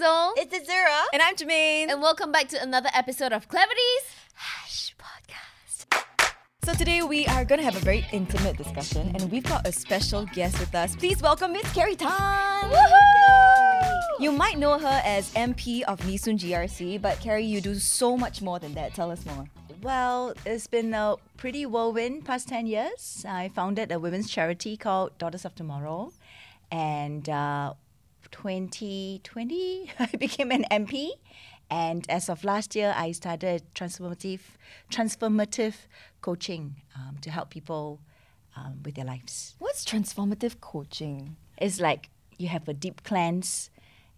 Hazel. It's Azura. And I'm Jermaine. And welcome back to another episode of Clevities Hash Podcast. So today we are going to have a very intimate discussion and we've got a special guest with us. Please welcome Miss Carrie Tan. You might know her as MP of Nee Soon GRC, but Carrie, you do so much more than that. Tell us more. Well, it's been a pretty whirlwind past 10 years. I founded a women's charity called Daughters of Tomorrow. And uh, 2020, I became an MP. And as of last year, I started transformative, transformative coaching um, to help people um, with their lives. What's transformative coaching? It's like you have a deep cleanse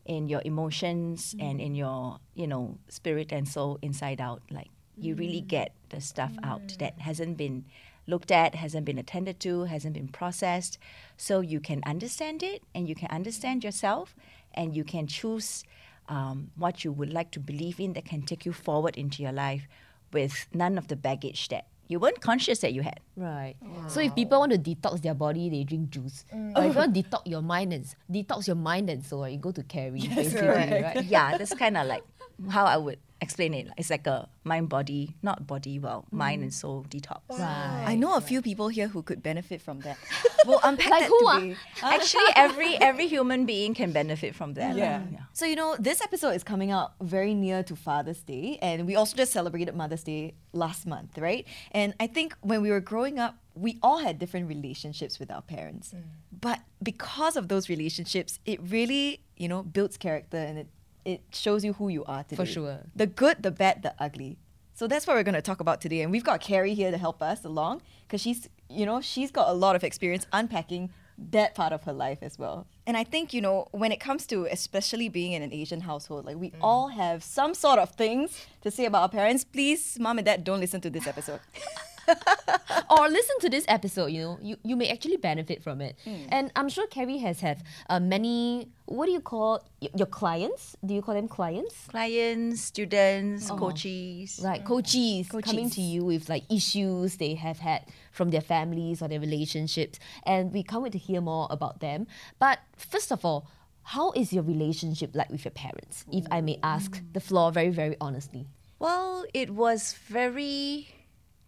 in your emotions and in your, you know, spirit and soul inside out. Like you really get the stuff out that hasn't been looked at, hasn't been attended to, hasn't been processed. So you can understand it and you can understand yourself and you can choose um, what you would like to believe in that can take you forward into your life with none of the baggage that you weren't conscious that you had. Right. So if people want to detox their body, they drink juice. Or if you want to detox your mind and detox your mind and soul, you go to Carrie. basically, right? yeah, that's kind of like how I would explain it. It's like a mind body, not body, well, mm. mind and soul detox. Right. I know a few people here who could benefit from that. We'll unpack Like that who, today. Actually, every every human being can benefit from that. Yeah. So, you know, this episode is coming out very near to Father's Day, and we also just celebrated Mother's Day last month, right? And I think when we were growing up, we all had different relationships with our parents. Mm. But because of those relationships, it really, you know, builds character and it, it shows you who you are today. For sure. The good, the bad, the ugly. So that's what we're going to talk about today. And we've got Carrie here to help us along because she's, you know, she's got a lot of experience unpacking that part of her life as well. And I think, you know, when it comes to especially being in an Asian household, like we mm. all have some sort of things to say about our parents. Please, mom and dad, don't listen to this episode. or listen to this episode, you know, you, you may actually benefit from it. And I'm sure Carrie has had uh, many, what do you call y- your clients? Do you call them clients? Clients, students, coaches. Right, coaches, coming to you with like issues they have had from their families or their relationships. And we can't wait to hear more about them. But first of all, how is your relationship like with your parents? If I may ask the floor very, very honestly. Well, it was very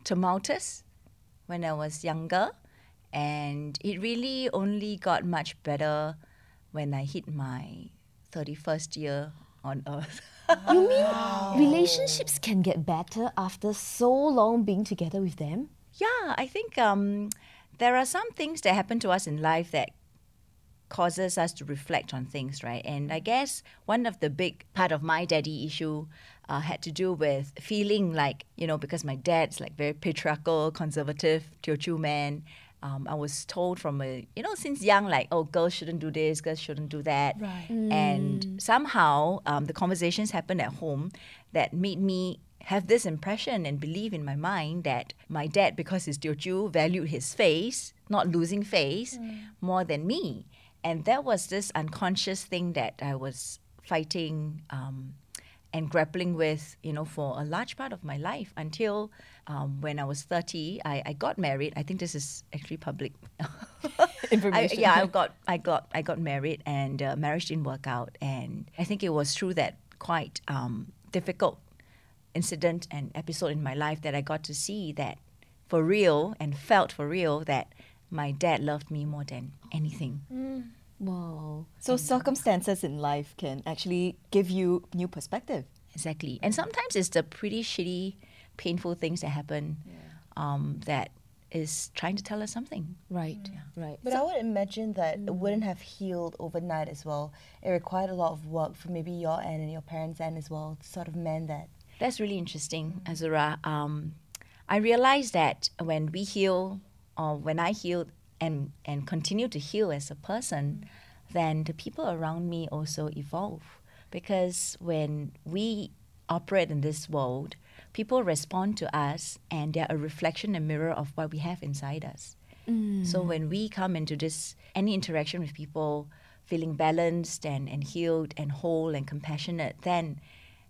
tumultuous when I was younger, and it really only got much better when I hit my 31st year on earth. You mean relationships can get better after so long being together with them? Yeah, I think um, there are some things that happen to us in life that causes us to reflect on things, right? And I guess one of the big part of my daddy issue uh, had to do with feeling like, you know, because my dad's like very patriarchal, conservative, Teochew man. Um, I was told from a, you know, since young, like, oh, girls shouldn't do this, girls shouldn't do that. Right. And somehow um, the conversations happened at home that made me have this impression and believe in my mind that my dad, because he's Teochew, valued his face, not losing face, more than me. And that was this unconscious thing that I was fighting um, and grappling with, you know, for a large part of my life until um, when I was 30, I, I got married. I think this is actually public Information. I, yeah, I got, I got, I got married, and uh, marriage didn't work out. And I think it was through that quite um, difficult incident and episode in my life that I got to see that for real and felt for real that my dad loved me more than anything. Wow. So circumstances in life can actually give you new perspective. Exactly. And sometimes it's the pretty shitty, painful things that happen um, that is trying to tell us something. Right, right. But I would imagine that it wouldn't have healed overnight as well. It required a lot of work from maybe your end and your parents' end as well to sort of mend that. That's really interesting, Azura. Um, I realized that when we heal, or when I healed and, and continue to heal as a person, then the people around me also evolve. Because when we operate in this world, people respond to us and they're a reflection and mirror of what we have inside us. Mm. So when we come into this, any interaction with people feeling balanced and, and healed and whole and compassionate, then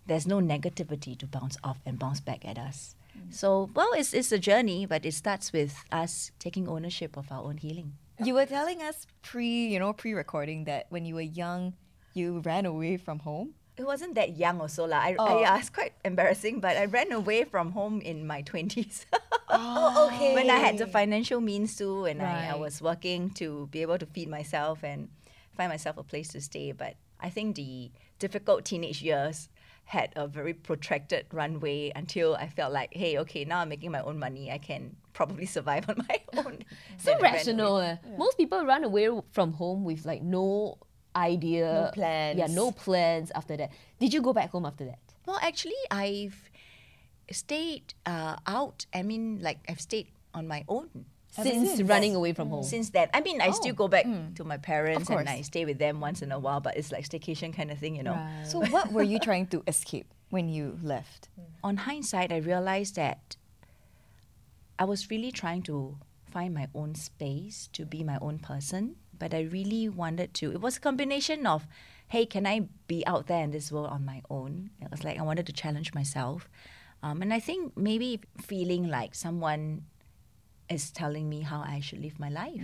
there's no negativity to bounce off and bounce back at us. Mm. So, well, it's, it's a journey, but it starts with us taking ownership of our own healing. You were telling us pre, you know, pre-recording that when you were young, you ran away from home? It wasn't that young also. lah. I, Oh. I, yeah, it's quite embarrassing, but I ran away from home in my 20s. Oh, okay. when I had the financial means to, and I, I was working to be able to feed myself and find myself a place to stay. But I think the difficult teenage years had a very protracted runway until I felt like, hey, okay, now I'm making my own money. I can probably survive on my own. So Then I ran rational. eh. Most people run away from home with like no idea. No plans. Yeah, no plans after that. Did you go back home after that? Well, actually, I've stayed uh, out. I mean, like, I've stayed on my own. Since running away from home. Since that, I mean, I still go back Mm. to my parents and. I stay with them once in a while, but it's like staycation kind of thing, you know. So what were you trying to escape when you left? On hindsight, I realized that I was really trying to find my own space to be my own person, but I really wanted to. It was a combination of, hey, can I be out there in this world on my own? It was like I wanted to challenge myself. Um, and I think maybe feeling like someone is telling me how I should live my life.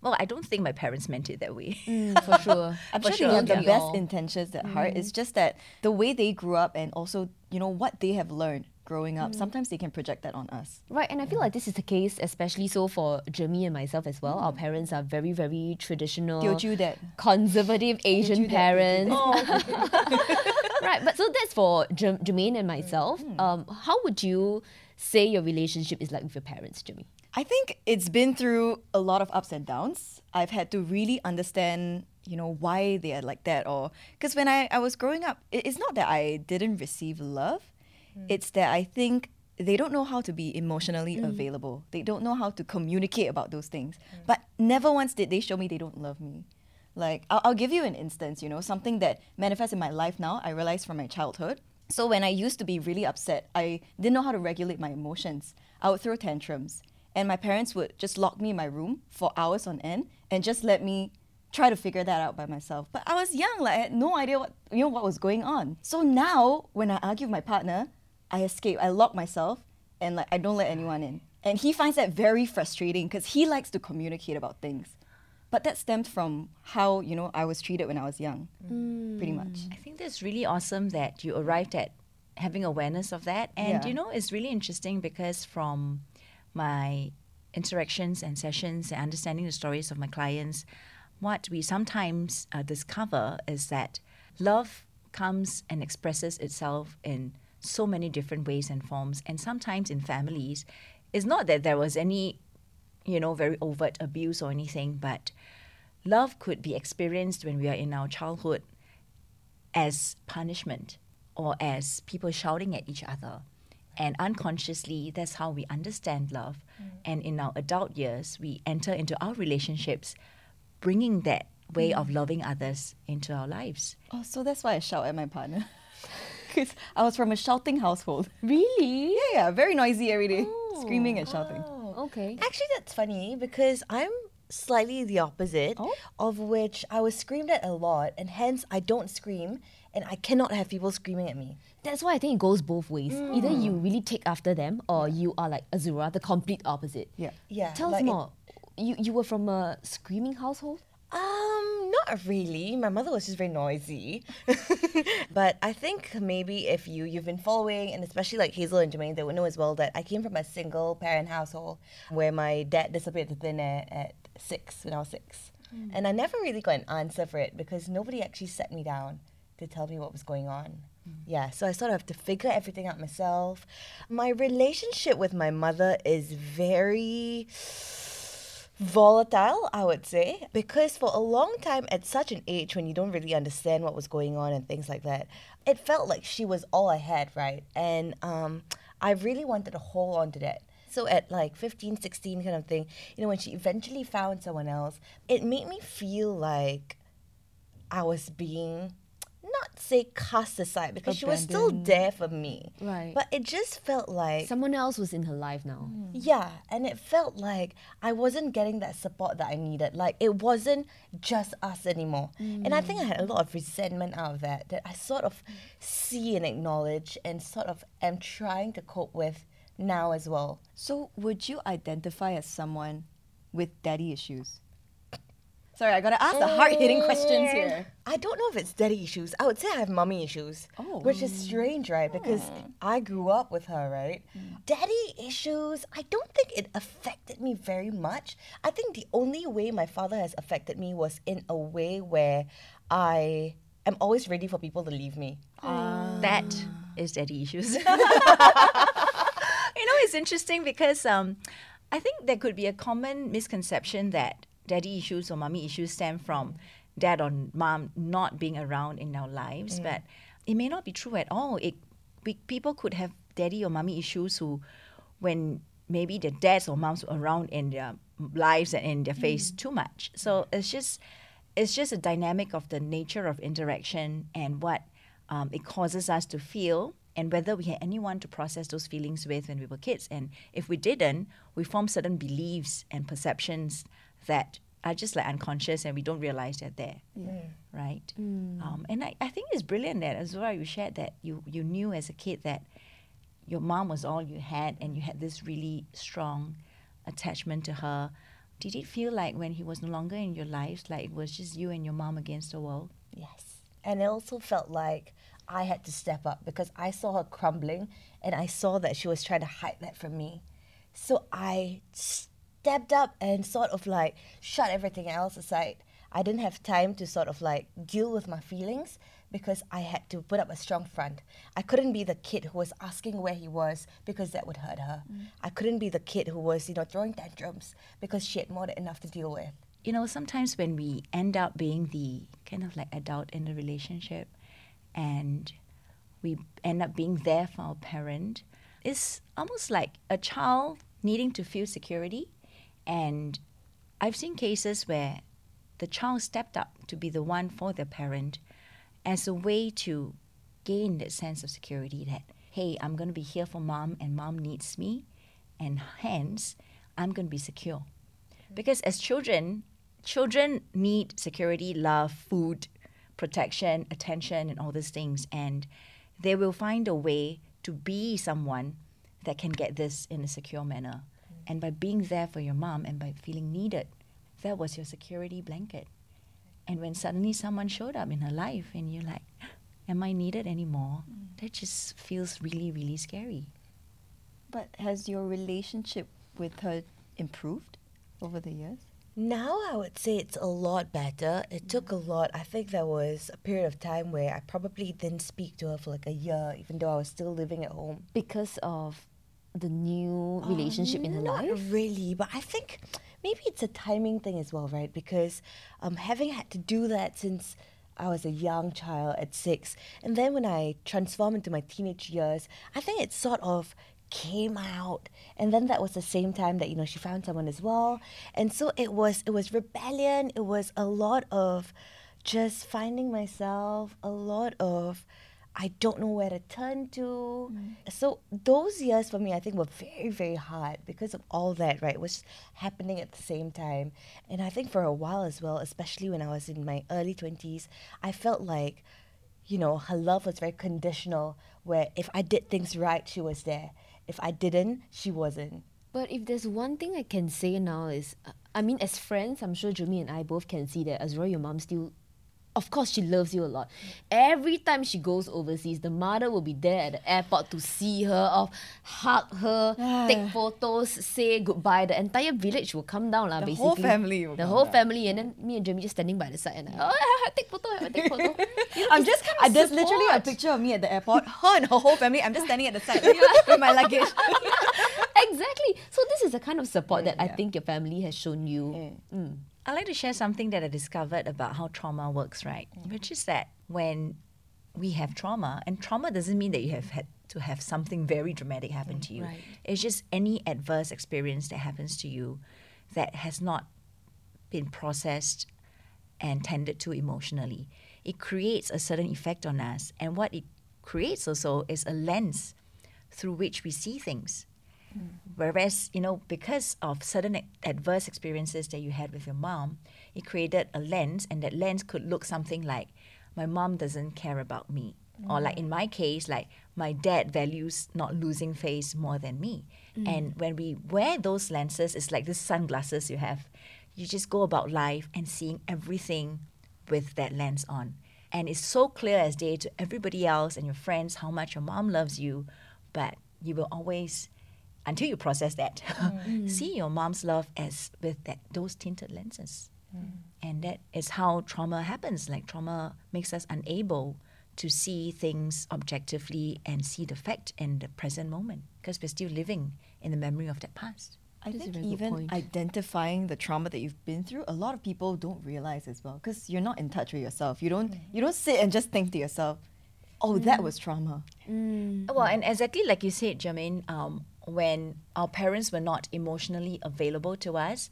Well, I don't think my parents meant it that way. Mm, for sure. I'm For sure sure, they have the we best all. intentions at heart. It's just that the way they grew up and also, you know, what they have learned growing up, sometimes they can project that on us. Right, and I feel like this is the case, especially so for Jeremy and myself as well. Mm. Our parents are very, very traditional, Teochew that. conservative Asian that, parents. Teochew right, but so that's for Jem- Jermaine and myself. Mm. Um, how would you say your relationship is like with your parents, Jeremy? I think it's been through a lot of ups and downs. I've had to really understand, you know, why they are like that. Or because when I, I was growing up, it- it's not that I didn't receive love, hmm. it's that I think they don't know how to be emotionally hmm. available. They don't know how to communicate about those things. Hmm. But never once did they show me they don't love me. Like, I'll, I'll give you an instance, you know, something that manifests in my life now, I realized from my childhood. So when I used to be really upset, I didn't know how to regulate my emotions. I would throw tantrums. And my parents would just lock me in my room for hours on end and just let me try to figure that out by myself. But I was young, like I had no idea what you know what was going on. So now when I argue with my partner, I escape. I lock myself and like I don't let anyone in. And he finds that very frustrating because he likes to communicate about things. But that stems from how, you know, I was treated when I was young. Mm. Pretty much. I think that's really awesome that you arrived at having awareness of that. And Yeah. you know, it's really interesting because from my interactions and sessions and understanding the stories of my clients, what we sometimes uh, discover is that love comes and expresses itself in so many different ways and forms. And sometimes in families, it's not that there was any, you know, very overt abuse or anything, but love could be experienced when we are in our childhood as punishment or as people shouting at each other. And unconsciously, that's how we understand love. Mm. And in our adult years, we enter into our relationships, bringing that way of mm. loving others into our lives. Oh, so that's why I shout at my partner. Because I was from a shouting household. Really? Yeah, yeah, very noisy every day, oh, screaming and shouting. Oh, Okay. Actually, that's funny because I'm slightly the opposite, Oh? of which I was screamed at a lot, and hence I don't scream, and I cannot have people screaming at me. That's why I think it goes both ways. Either you really take after them or you are like Azura, the complete opposite. Yeah. Yeah. Tell like us it- more. You, you were from a screaming household? Um, not really. My mother was just very noisy. but I think maybe if you you've been following, and especially like Hazel and Jermaine, they would know as well that I came from a single parent household where my dad disappeared to thin air at six when I was six, and I never really got an answer for it because nobody actually sat me down to tell me what was going on. Yeah, so I sort of have to figure everything out myself. My relationship with my mother is very volatile, I would say, because for a long time at such an age when you don't really understand what was going on and things like that, it felt like she was all I had, right? And um, I really wanted to hold on to that. So at like 15, 16 kind of thing, you know, when she eventually found someone else, it made me feel like I was being not say cast aside because she was still there for me. Right. But it just felt like Someone else was in her life now. Mm. yeah, and it felt like I wasn't getting that support that I needed. Like it wasn't just us anymore. And I think I had a lot of resentment out of that that I sort of see and acknowledge and sort of am trying to cope with now as well. So, would you identify as someone with daddy issues? Sorry, I gotta ask the hard hitting questions here. I don't know if it's daddy issues. I would say I have mommy issues. Oh. Which is strange, right? Because I grew up with her, right? Mm. Daddy issues, I don't think it affected me very much. I think the only way my father has affected me was in a way where I am always ready for people to leave me. That is daddy issues. you know, it's interesting because um, I think there could be a common misconception that daddy issues or mommy issues stem from dad or mom not being around in our lives, mm. but it may not be true at all. It we, people could have daddy or mommy issues who, when maybe their dads or moms were around in their lives and in their mm. face too much. So mm. it's just it's just a dynamic of the nature of interaction and what um, it causes us to feel and whether we had anyone to process those feelings with when we were kids. And if we didn't, we form certain beliefs and perceptions that are just like unconscious and we don't realize they're there. Right? Um, and I, I think it's brilliant that as well you shared that you, you knew as a kid that your mom was all you had and you had this really strong attachment to her. Did it feel like when he was no longer in your lives, like it was just you and your mom against the world? Yes. And it also felt like I had to step up because I saw her crumbling and I saw that she was trying to hide that from me. So I stepped up and sort of like shut everything else aside. I didn't have time to sort of like deal with my feelings because I had to put up a strong front. I couldn't be the kid who was asking where he was because that would hurt her. Mm. I couldn't be the kid who was, you know, throwing tantrums because she had more than enough to deal with. you know, sometimes when we end up being the kind of like adult in the relationship and we end up being there for our parent, it's almost like a child needing to feel security. And I've seen cases where the child stepped up to be the one for their parent as a way to gain that sense of security that, hey, I'm going to be here for mom and mom needs me, and hence I'm going to be secure. Mm-hmm. Because as children, children need security, love, food, protection, attention, and all these things. And they will find a way to be someone that can get this in a secure manner. And by being there for your mom and by feeling needed, that was your security blanket. And when suddenly someone showed up in her life and you're like, Am I needed anymore? Mm. That just feels really, really scary. But has your relationship with her improved over the years? Now I would say it's a lot better. It mm. took a lot. I think there was a period of time where I probably didn't speak to her for like a year, even though I was still living at home. because of the new relationship in her Not life. really, but I think maybe it's a timing thing as well, right? Because um, having had to do that since I was a young child at six, and then when I transformed into my teenage years, I think it sort of came out and then that was the same time that you know she found someone as well and so it was it was rebellion it was a lot of just finding myself a lot of I don't know where to turn to. So those years for me, I think, were very, very hard because of all that, right? Was happening at the same time, and I think for a while as well, especially when I was in my early twenties, I felt like, you know, her love was very conditional. Where if I did things right, she was there. If I didn't, she wasn't. But if there's one thing I can say now is, uh, I mean, as friends, I'm sure Jumi and I both can see that as Azura, your mom still, of course, she loves you a lot. Every time she goes overseas, the mother will be there at the airport to see her off, hug her, take photos, say goodbye. The entire village will come down, lah. The basically. whole family will The come whole down. family, and then me and Jumi just standing by the side, and I, oh, take photo, take photo. You know, I'm it's just, kind I, of there's literally a picture of me at the airport, her and her whole family. I'm just standing at the side with my luggage. exactly. So this is the kind of support that I think your family has shown you. Mm. I'd like to share something that I discovered about how trauma works, right? Mm. Which is that when we have trauma, and trauma doesn't mean that you have had to have something very dramatic happen mm, to you. right. It's just any adverse experience that happens to you that has not been processed and tended to emotionally. It creates a certain effect on us. And what it creates also is a lens through which we see things. Whereas, you know, because of certain adverse experiences that you had with your mom, it created a lens, and that lens could look something like, my mom doesn't care about me. Or, like in my case, like, my dad values not losing face more than me. Mm. And when we wear those lenses, it's like the sunglasses you have you just go about life and seeing everything with that lens on. And it's so clear as day to everybody else and your friends how much your mom loves you, but you will always, until you process that, mm. see your mom's love as with that those tinted lenses. Mm. And that is how trauma happens. Like trauma makes us unable to see things objectively and see the fact in the present moment because we're still living in the memory of that past. I That's think even identifying the trauma that you've been through, a lot of people don't realize as well because you're not in touch with yourself. You don't you don't sit and just think to yourself, "Oh, that was trauma." Well, and exactly like you said, Jermaine, um, when our parents were not emotionally available to us,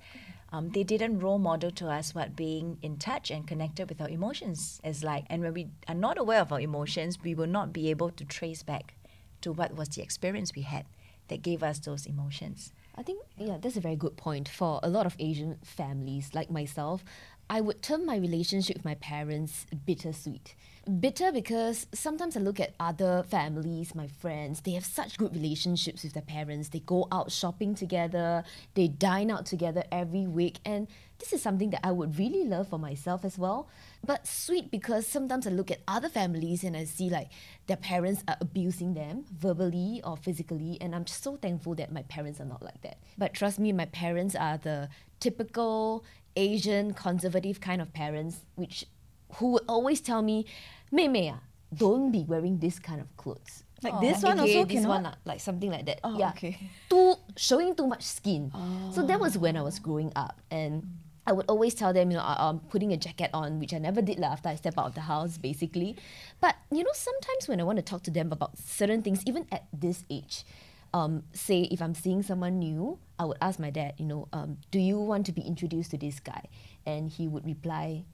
um, they didn't role model to us what being in touch and connected with our emotions is like. And when we are not aware of our emotions, we will not be able to trace back to what was the experience we had that gave us those emotions. I think yeah, that's a very good point for a lot of Asian families like myself. I would term my relationship with my parents bittersweet. Bitter because sometimes I look at other families, my friends, they have such good relationships with their parents. They go out shopping together, they dine out together every week, and this is something that I would really love for myself as well. But sweet because sometimes I look at other families and I see like their parents are abusing them verbally or physically, and I'm so thankful that my parents are not like that. But trust me, my parents are the typical Asian conservative kind of parents, which who would always tell me, May Mei, ah, don't be wearing this kind of clothes. Like oh, this one also this cannot? one, ah. like something like that. Oh, yeah. okay. Too showing too much skin. Oh. So that was when I was growing up and I would always tell them, you know, I'm putting a jacket on, which I never did lah after I step out of the house, basically. But you know, sometimes when I want to talk to them about certain things, even at this age, um, say if I'm seeing someone new, I would ask my dad, you know, um, do you want to be introduced to this guy? And he would reply,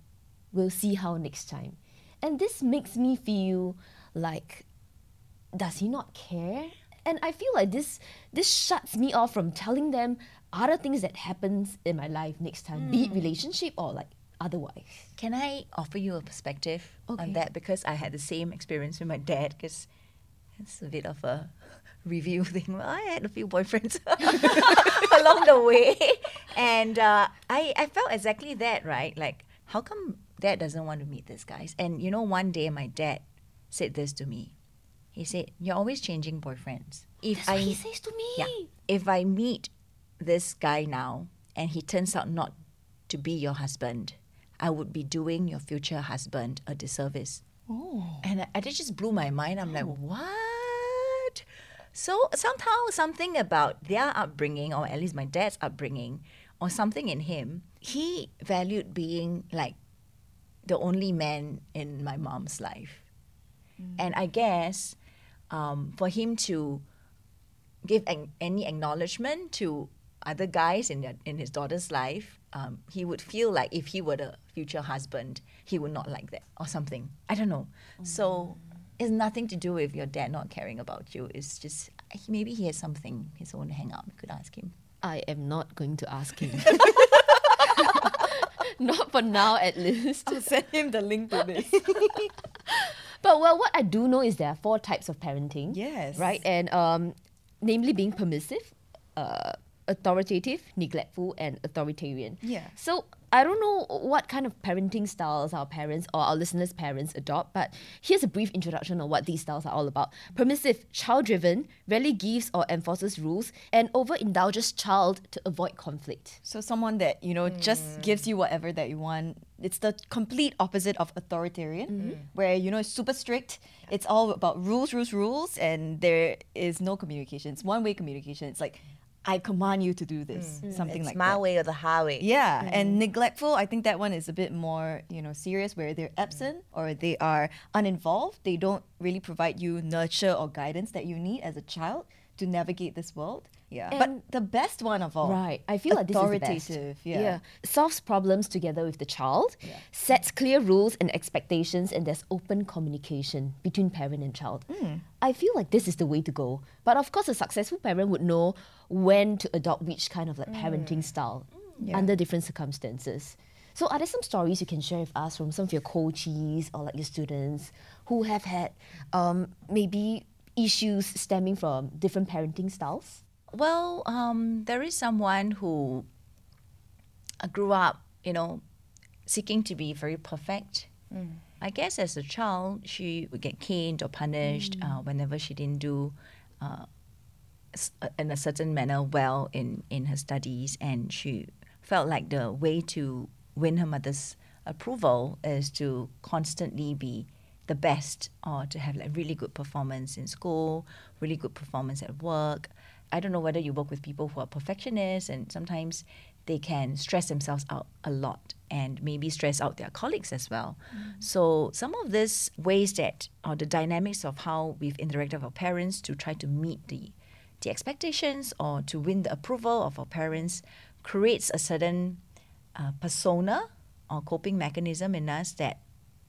we'll see how next time. And this makes me feel like does he not care? And I feel like this this shuts me off from telling them other things that happens in my life next time, be it relationship or like otherwise. Can I offer you a perspective Okay. on that? Because I had the same experience with my dad, because it's a bit of a review thing. Well, I had a few boyfriends along the way. And uh, I, I felt exactly that, right? Like, how come dad doesn't want to meet these guys? And you know, one day my dad said this to me. He said, You're always changing boyfriends. If That's I he says to me. yeah. If I meet this guy now and he turns out not to be your husband, I would be doing your future husband a disservice. Oh. And I, I- just blew my mind. I'm like, oh. what? So somehow something about their upbringing, or at least my dad's upbringing, or something in him, he valued being like the only man in my mom's life. And I guess um, for him to give an, any acknowledgement to other guys in their, in his daughter's life, um, he would feel like if he were the future husband, he would not like that or something. I don't know. So it's nothing to do with your dad not caring about you. It's just he- maybe he has something his own hang out. You could ask him. I am not going to ask him. not for now, at least. I'll send him the link to this. But well, what I do know is there are four types of parenting. Yes. Right, and um, namely being permissive, uh, authoritative, neglectful, and authoritarian. Yeah. So I don't know what kind of parenting styles our parents or our listeners' parents adopt, but here's a brief introduction on what these styles are all about. Permissive, child-driven, rarely gives or enforces rules, and overindulges child to avoid conflict. So someone that you know just mm. gives you whatever that you want. It's the complete opposite of authoritarian, mm-hmm. where you know it's super strict. It's all about rules, rules, rules, and there is no communication. It's one way communication. It's like, I command you to do this, mm. Mm, something it's like my that. way or the highway. Yeah, mm-hmm. and neglectful, I think that one is a bit more, you know, serious where they're mm. absent or they are uninvolved. They don't really provide you nurture or guidance that you need as a child to navigate this world. Yeah. And- but the best one of all. Right. I feel like this is the best. authoritative, yeah. Solves problems together with the child, sets clear rules and expectations, and there's open communication between parent and child. Hmm. I feel like this is the way to go. But of course, a successful parent would know when to adopt which kind of like Hmm. parenting style under different circumstances. So, are there some stories you can share with us from some of your coaches or like your students who have had um, maybe issues stemming from different parenting styles? Well, um, there is someone who grew up, you know, seeking to be very perfect. I guess as a child, she would get caned or punished uh, whenever she didn't do uh, uh, in a certain manner well in, in her studies. And she felt like the way to win her mother's approval is to constantly be the best or to have like really good performance in school, really good performance at work. I don't know whether you work with people who are perfectionists and sometimes they can stress themselves out a lot and maybe stress out their colleagues as well. So some of these ways that or the dynamics of how we've interacted with our parents to try to meet the the expectations or to win the approval of our parents creates a certain uh, persona or coping mechanism in us that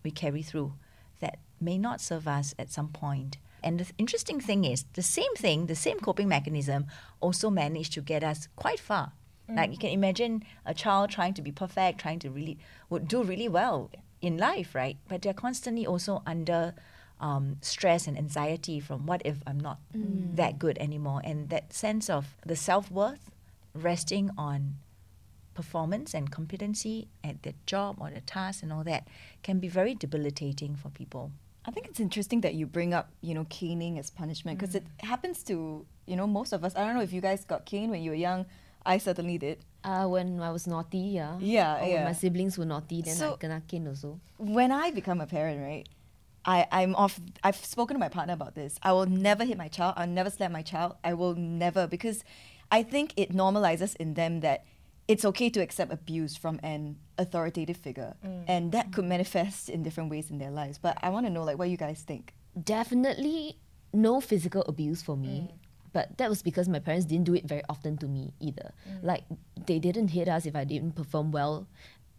we carry through that may not serve us at some point. And the interesting thing is, the same thing, the same coping mechanism also managed to get us quite far. Like you can imagine a child trying to be perfect, trying to really would do really well in life, right? But they're constantly also under um, stress and anxiety from what if I'm not that good anymore, and that sense of the self worth resting on performance and competency at the job or the task and all that can be very debilitating for people. I think it's interesting that you bring up, you know, caning as punishment because it happens to, you know, most of us. I don't know if you guys got caned when you were young. I certainly did. Uh, when I was naughty, yeah. Yeah, Or when my siblings were naughty, then So- I kena cane also. When I become a parent, right, I, I'm off. I've spoken to my partner about this. I will never hit my child. I'll never slap my child. I will never because I think it normalizes in them that it's okay to accept abuse from an authoritative figure, mm. and that could manifest in different ways in their lives. But I want to know, like, what you guys think. Definitely no physical abuse for me. Mm. But that was because my parents didn't do it very often to me either. Mm. Like they didn't hit us if I didn't perform well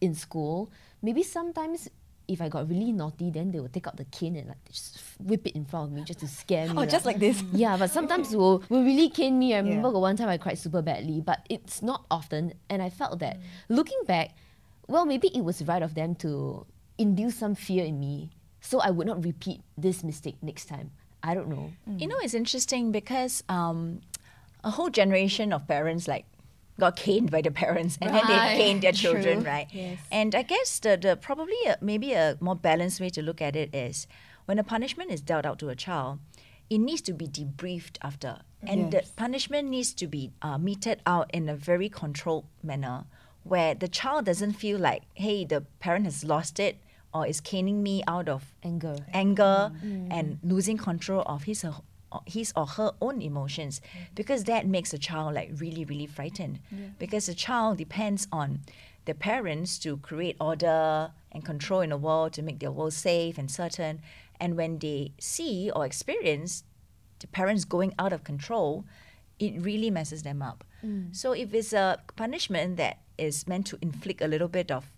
in school. Maybe sometimes if I got really naughty, then they would take out the cane and like just whip it in front of me just to scare me. Oh, lah. just like this. Yeah, but sometimes will will really cane me. I remember Yeah. one time I cried super badly, but it's not often. And I felt that looking back, well, maybe it was right of them to induce some fear in me, so I would not repeat this mistake next time. I don't know. You know, it's interesting because um, a whole generation of parents like got caned by the parents and then they Right. caned their children, True. right? Yes. And I guess the, the probably a, maybe a more balanced way to look at it is when a punishment is dealt out to a child, it needs to be debriefed after, and the punishment needs to be uh, meted out in a very controlled manner, where the child doesn't feel like, hey, the parent has lost it or is caning me out of Anger. anger and losing control of his his or her own emotions because that makes a child like really really frightened because a child depends on the parents to create order and control in the world to make their world safe and certain. And when they see or experience the parents going out of control it really messes them up. Mm. So if it's a punishment that is meant to inflict a little bit of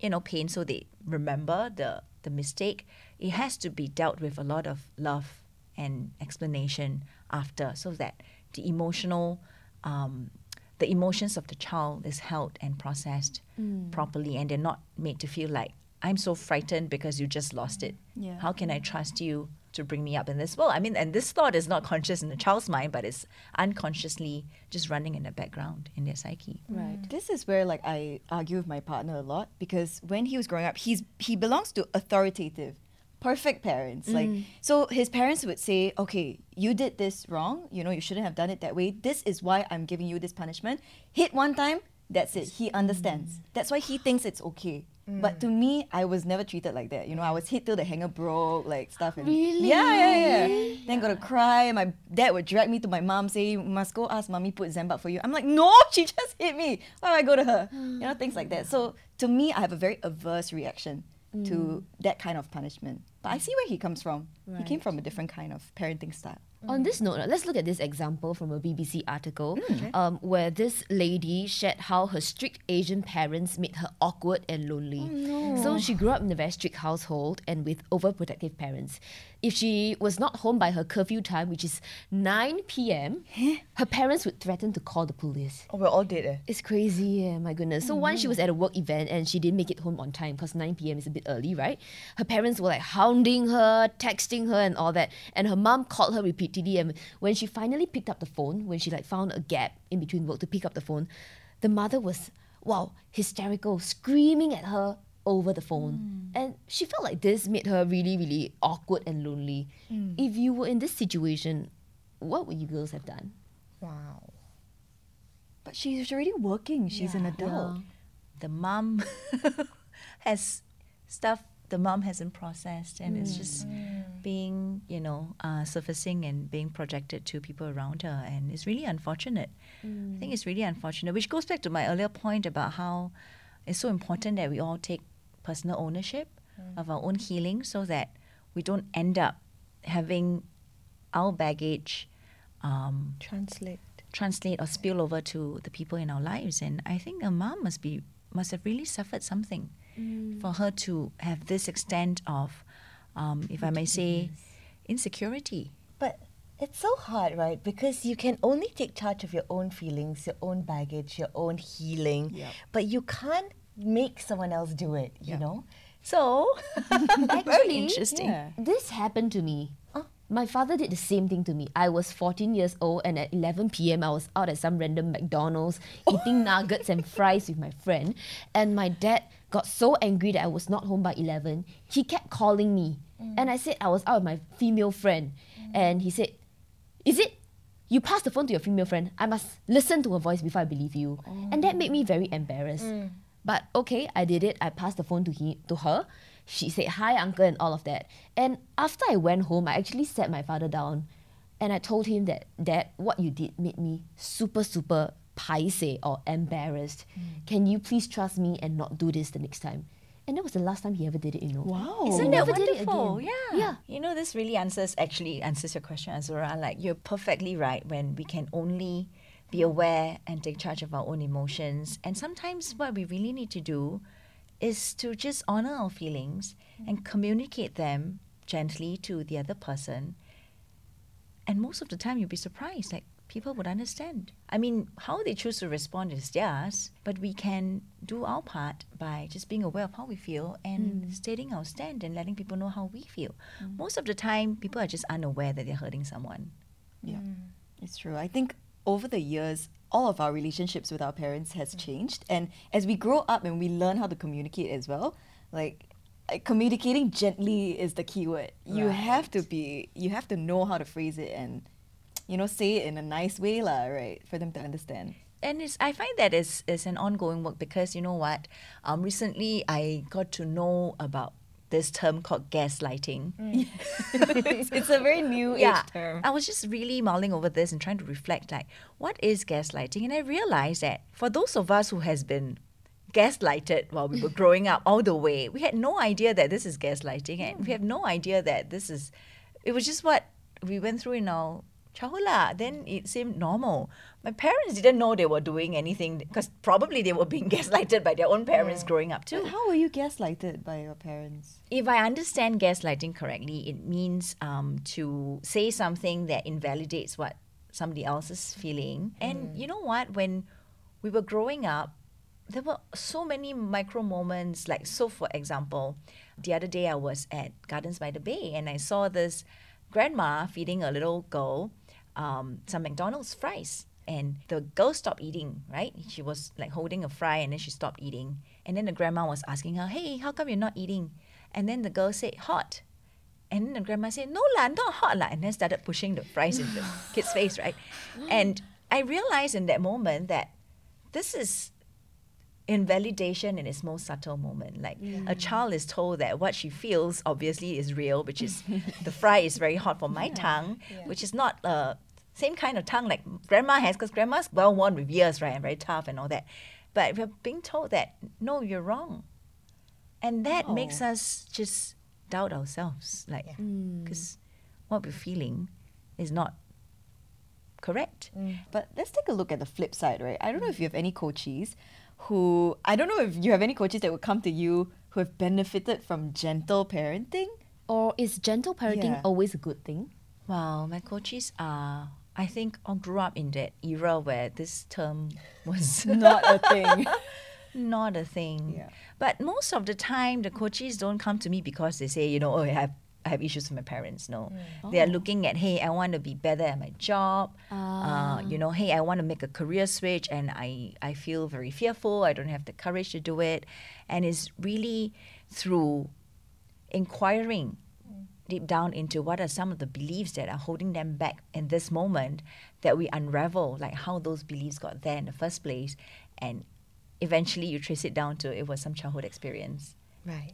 you know pain so they remember the the mistake it has to be dealt with a lot of love and explanation after so that the emotional um, the emotions of the child is held and processed properly and they're not made to feel like i'm so frightened because you just lost it. Yeah. how can i trust you to bring me up in this? World i mean and this thought is not conscious in the child's mind but it's unconsciously just running in the background in their psyche. Right. This is where like I argue with my partner a lot because when he was growing up, he's he belongs to authoritative, perfect parents. Like mm. so his parents would say, "Okay, you did this wrong. You know, you shouldn't have done it that way. This is why I'm giving you this punishment. Hit one time, that's it. He understands. Mm. That's why he thinks it's okay." But to mm. me, I was never treated like that. You know, I was hit till the hanger broke, like stuff. And Really? Yeah, yeah, yeah. Then gotta cry. My dad would drag me to my mom, say, "You must go ask mommy put Zam-Buk for you." I'm like, "No, she just hit me. Why would I go to her?" You know, things like that. So to me, I have a very averse reaction to that kind of punishment. But I see where he comes from. He came from a different kind of parenting style. On this note, uh, let's look at this example from a BBC article um, where this lady shared how her strict Asian parents made her awkward and lonely. So she grew up in a very strict household and with overprotective parents. If she was not home by her curfew time, which is 9 p.m., her parents would threaten to call the police. Oh, we're all dead. Eh? It's crazy, yeah, my goodness. So once she was at a work event and she didn't make it home on time because 9 p.m. is a bit early, right? Her parents were like hounding her, texting her, and all that. And her mom called her repeatedly. And when she finally picked up the phone, when she like found a gap in between work to pick up the phone, the mother was wow, hysterical, screaming at her over the phone. Mm. And she felt like this made her really, really awkward and lonely. Mm. If you were in this situation, what would you girls have done? Wow. But she's already working. She's an adult. the mom has stuff the mom hasn't processed and it's just mm. being you know uh, surfacing and being projected to people around her and it's really unfortunate i think it's really unfortunate which goes back to my earlier point about how it's so important that we all take personal ownership of our own healing so that we don't end up having our baggage um, Translate. translate or spill over to the people in our lives. And I think a mom must be must have really suffered something for her to have this extent of, um, if I may say, insecurity. But it's so hard, right? Because you can only take charge of your own feelings, your own baggage, your own healing, Yep. but you can't make someone else do it, you Yep. know? So Actually, interesting. Yeah. This happened to me. My father did the same thing to me. I was 14 years old, and at 11 p.m., I was out at some random McDonald's eating nuggets and fries with my friend. And my dad got so angry that I was not home by 11. He kept calling me. Mm. And I said I was out with my female friend. Mm. And he said, Is it? You pass the phone to your female friend. I must listen to her voice before I believe you. Oh. And that made me very embarrassed. Mm. But okay, I did it. I passed the phone to he to her. She said hi, uncle, and all of that. And after I went home, I actually sat my father down, and I told him that Dad, what you did made me super super paise or embarrassed. Hmm. Can you please trust me and not do this the next time? And that was the last time he ever did it. You know. Wow. Isn't that never did it wonderful? again. Yeah. Yeah. You know, this really answers actually answers your question, Azura. Like you're perfectly right when we can only be aware and take charge of our own emotions. And sometimes what we really need to do is to just honor our feelings and communicate them gently to the other person. And most of the time you'll be surprised, like people would understand. I mean, how they choose to respond is theirs, but we can do our part by just being aware of how we feel and hmm. stating our stand and letting people know how we feel. Hmm. Most of the time, people are just unaware that they're hurting someone. Yeah, hmm. it's true. I think over the years, all of our relationships with our parents has changed, and as we grow up and we learn how to communicate as well, like communicating gently is the key word. You have to be, you have to know how to phrase it and, you know, say it in a nice way, lah, right, for them to understand. and it's I find that is is an ongoing work because you know what, um, recently I got to know about this term called gaslighting. Mm. it's, it's a very new age term. I was just really mulling over this and trying to reflect like what is gaslighting and I realized that for those of us who has been gaslighted while we were growing up all the way we had no idea that this is gaslighting and we have no idea that this is it was just what we went through in our childhood lah. then it seemed normal my parents didn't know they were doing anything because probably they were being gaslighted by their own parents growing up too But how were you gaslighted by your parents? if I understand gaslighting correctly, it means um, to say something that invalidates what somebody else is feeling. And you know what? When we were growing up, there were so many micro moments. Like, so for example, the other day I was at Gardens by the Bay and I saw this grandma feeding a little girl um, some McDonald's fries. And the girl stopped eating, right? She was like holding a fry and then she stopped eating. And then the grandma was asking her, Hey, how come you're not eating? And then the girl said, Hot. And then the grandma said, No, lah, not hot, lah. And then started pushing the fries in the kid's face, right? And I realized in that moment that this is invalidation in its most subtle moment. Like a child is told that what she feels obviously is real, which is the fry is very hot for my tongue, which is not uh, same kind of tongue like grandma has, because grandma's well worn with years, right, and very tough and all that. But we're being told that no, you're wrong, and that makes us just doubt ourselves, like because mm. what we're feeling is not correct. Mm. But let's take a look at the flip side, right? I don't know if you have any coaches who, I don't know if you have any coaches that would come to you who have benefited from gentle parenting. Or is gentle parenting Yeah. always a good thing? Wow, my coaches are. I think I grew up in that era where this term was Not a thing. not a thing. Yeah. But most of the time, the coaches don't come to me because they say, you know, oh, I have I have issues with my parents. No, they are looking at, hey, I want to be better at my job. Uh, you know, hey, I want to make a career switch, and I I feel very fearful. I don't have the courage to do it, and it's really through inquiring deep down into what are some of the beliefs that are holding them back in this moment that we unravel like how those beliefs got there in the first place and eventually you trace it down to it was some childhood experience Right.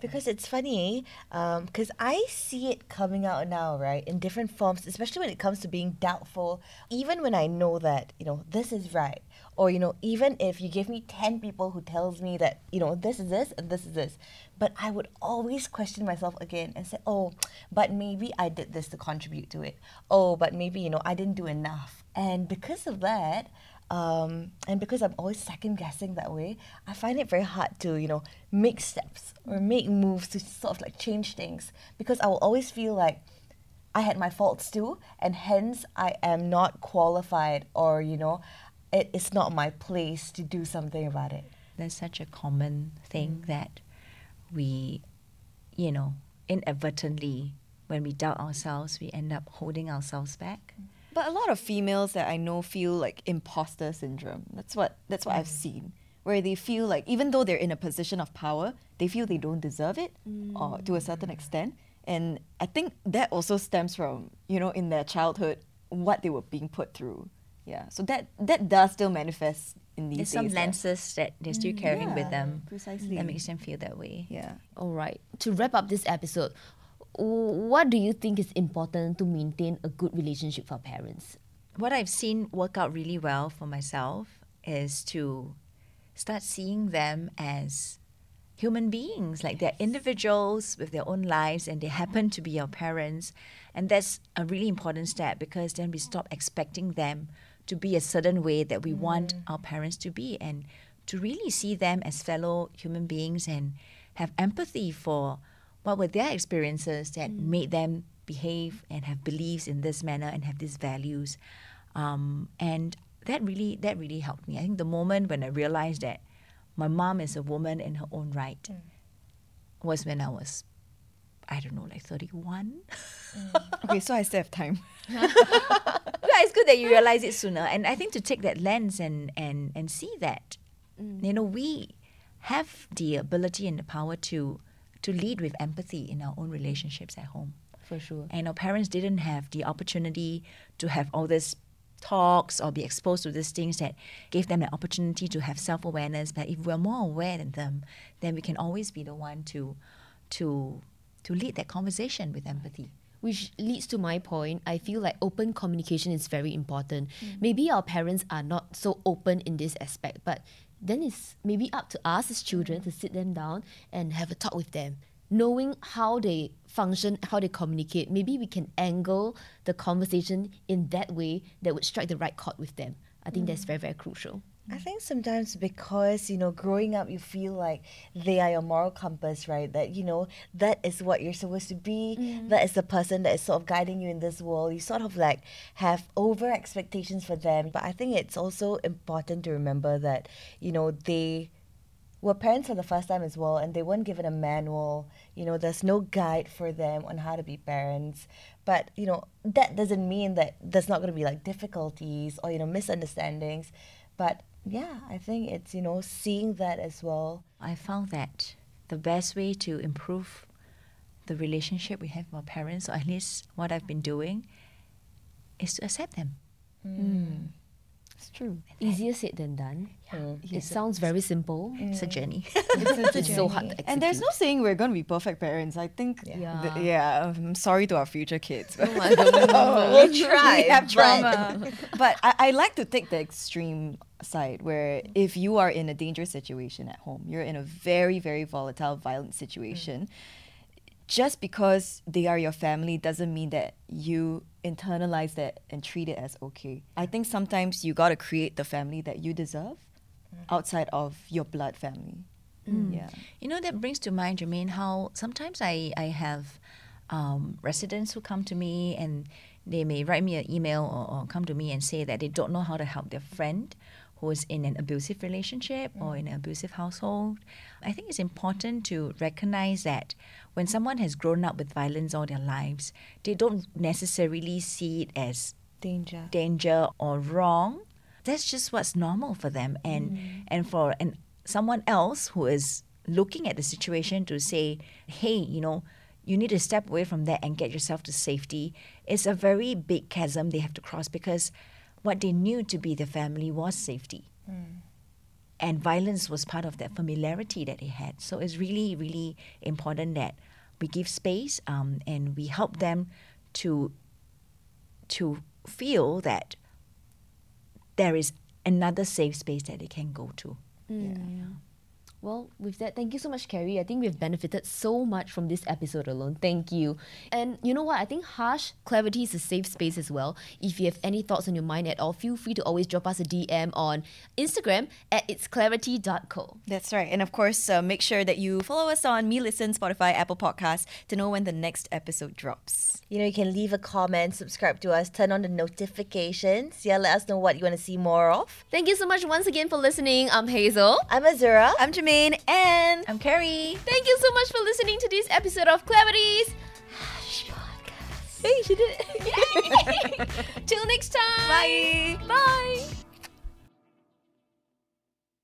Because it's funny, um, because I see it coming out now, right, in different forms, especially when it comes to being doubtful. Even when I know that, you know, this is right, or, you know, even if you give me 10 people who tells me that, you know, this is this and this is this, but I would always question myself again and say, oh, but maybe I did this to contribute to it. Oh, but maybe, you know, I didn't do enough. And because of that, um, and because I'm always second guessing that way, I find it very hard to, you know, make steps or make moves to sort of like change things because I will always feel like I had my faults too, and hence I am not qualified or, you know, it is not my place to do something about it. there's such a common thing mm. that we you know inadvertently when we doubt ourselves we end up holding ourselves back mm. But a lot of females that I know feel like imposter syndrome. That's what that's what I've mm. seen. Where they feel like even though they're in a position of power, they feel they don't deserve it or to a certain extent. And I think that also stems from, you know, in their childhood, what they were being put through. Yeah. So that that does still manifest in these there's some lenses that they're still mm, carrying with them precisely. that makes them feel that way Yeah. All right. To wrap up this episode, what do you think is important to maintain a good relationship for parents? what I've seen work out really well for myself is to start seeing them as human beings, like they're individuals with their own lives and they happen to be your parents. And that's a really important step because then we stop expecting them to be a certain way that we want mm. our parents to be and to really see them as fellow human beings and have empathy for what were their experiences that mm. made them behave and have beliefs in this manner and have these values. Um, and that really that really helped me. I think the moment when i realized that my mom is a woman in her own right mm. was when i was i don't know like 31 Okay, so I still have time. yeah, it's good that you realize it sooner. And I think to take that lens and and and see that, mm. you know, we have the ability and the power to to lead with empathy in our own relationships at home. For sure. And our parents didn't have the opportunity to have all these talks or be exposed to these things that gave them the opportunity to have self awareness. But if we're more aware than them, then we can always be the one to to to lead that conversation with empathy. Which leads to my point. I feel like open communication is very important. Mm. Maybe our parents are not so open in this aspect, but then it's maybe up to us as children to sit them down and have a talk with them. Knowing how they function, how they communicate, maybe we can angle the conversation in that way that would strike the right chord with them. I think that's mm. very, very crucial. I think sometimes because, you know, growing up, you feel like they are your moral compass, right? That, you know, that is what you're supposed to be. Mm-hmm. That is the person that is sort of guiding you in this world. You sort of like have over expectations for them. But I think it's also important to remember that, you know, they were parents for the first time as well and they weren't given a manual you know there's no guide for them on how to be parents but you know that doesn't mean that there's not going to be like difficulties or you know misunderstandings but yeah i think it's you know seeing that as well I found that the best way to improve the relationship we have with our parents, or at least what I've been doing, is to accept them. Hmm. Hmm. It's true. Easier said than done. Mm. It sounds very simple. It's a journey. It's so hard to execute. And there's no saying we're going to be perfect parents. I think, Yeah. th- yeah, I'm sorry to our future kids. Oh my God. we try we have trauma. but I, I like to take the extreme side where if you are in a dangerous situation at home, you're in a very, very volatile, violent situation, just because they are your family doesn't mean that you internalize that and treat it as okay. I think sometimes you got to create the family that you deserve Mm. outside of your blood family. Mm. Yeah. You know, that brings to mind, Jermaine, how sometimes I, I have um, residents who come to me and they may write me an email or, or come to me and say that they don't know how to help their friend who is in an abusive relationship or mm. in an abusive household. I think it's important to recognize that when someone has grown up with violence all their lives, they don't necessarily see it as Danger. danger or wrong. That's just what's normal for them. And and for and someone else who is looking at the situation to say, hey, you know, you need to step away from that and get yourself to safety. It's a very big chasm they have to cross because what they knew to be the family was safety. And violence was part of that familiarity that they had. So it's really, really important that we give space um, and we help them to to feel that there is another safe space that they can go to. Mm, Well, with that, thank you so much, Carrie. I think we've benefited so much from this episode alone. Thank you. And you know what? I think Harsh Clarity is a safe space as well. If you have any thoughts on your mind at all, feel free to always drop us a DM on Instagram at itsclarity.co. That's right. And of course, uh, make sure that you follow us on Me Listen, Spotify, Apple Podcasts to know when the next episode drops. You know, you can leave a comment, subscribe to us, turn on the notifications. Yeah, let us know what you want to see more of. Thank you so much once again for listening. I'm Hazel. I'm Azura. I'm And I'm Carrie. Thank you so much for listening to this episode of Clarities. Hey, she did it. Till next time. bye. Bye.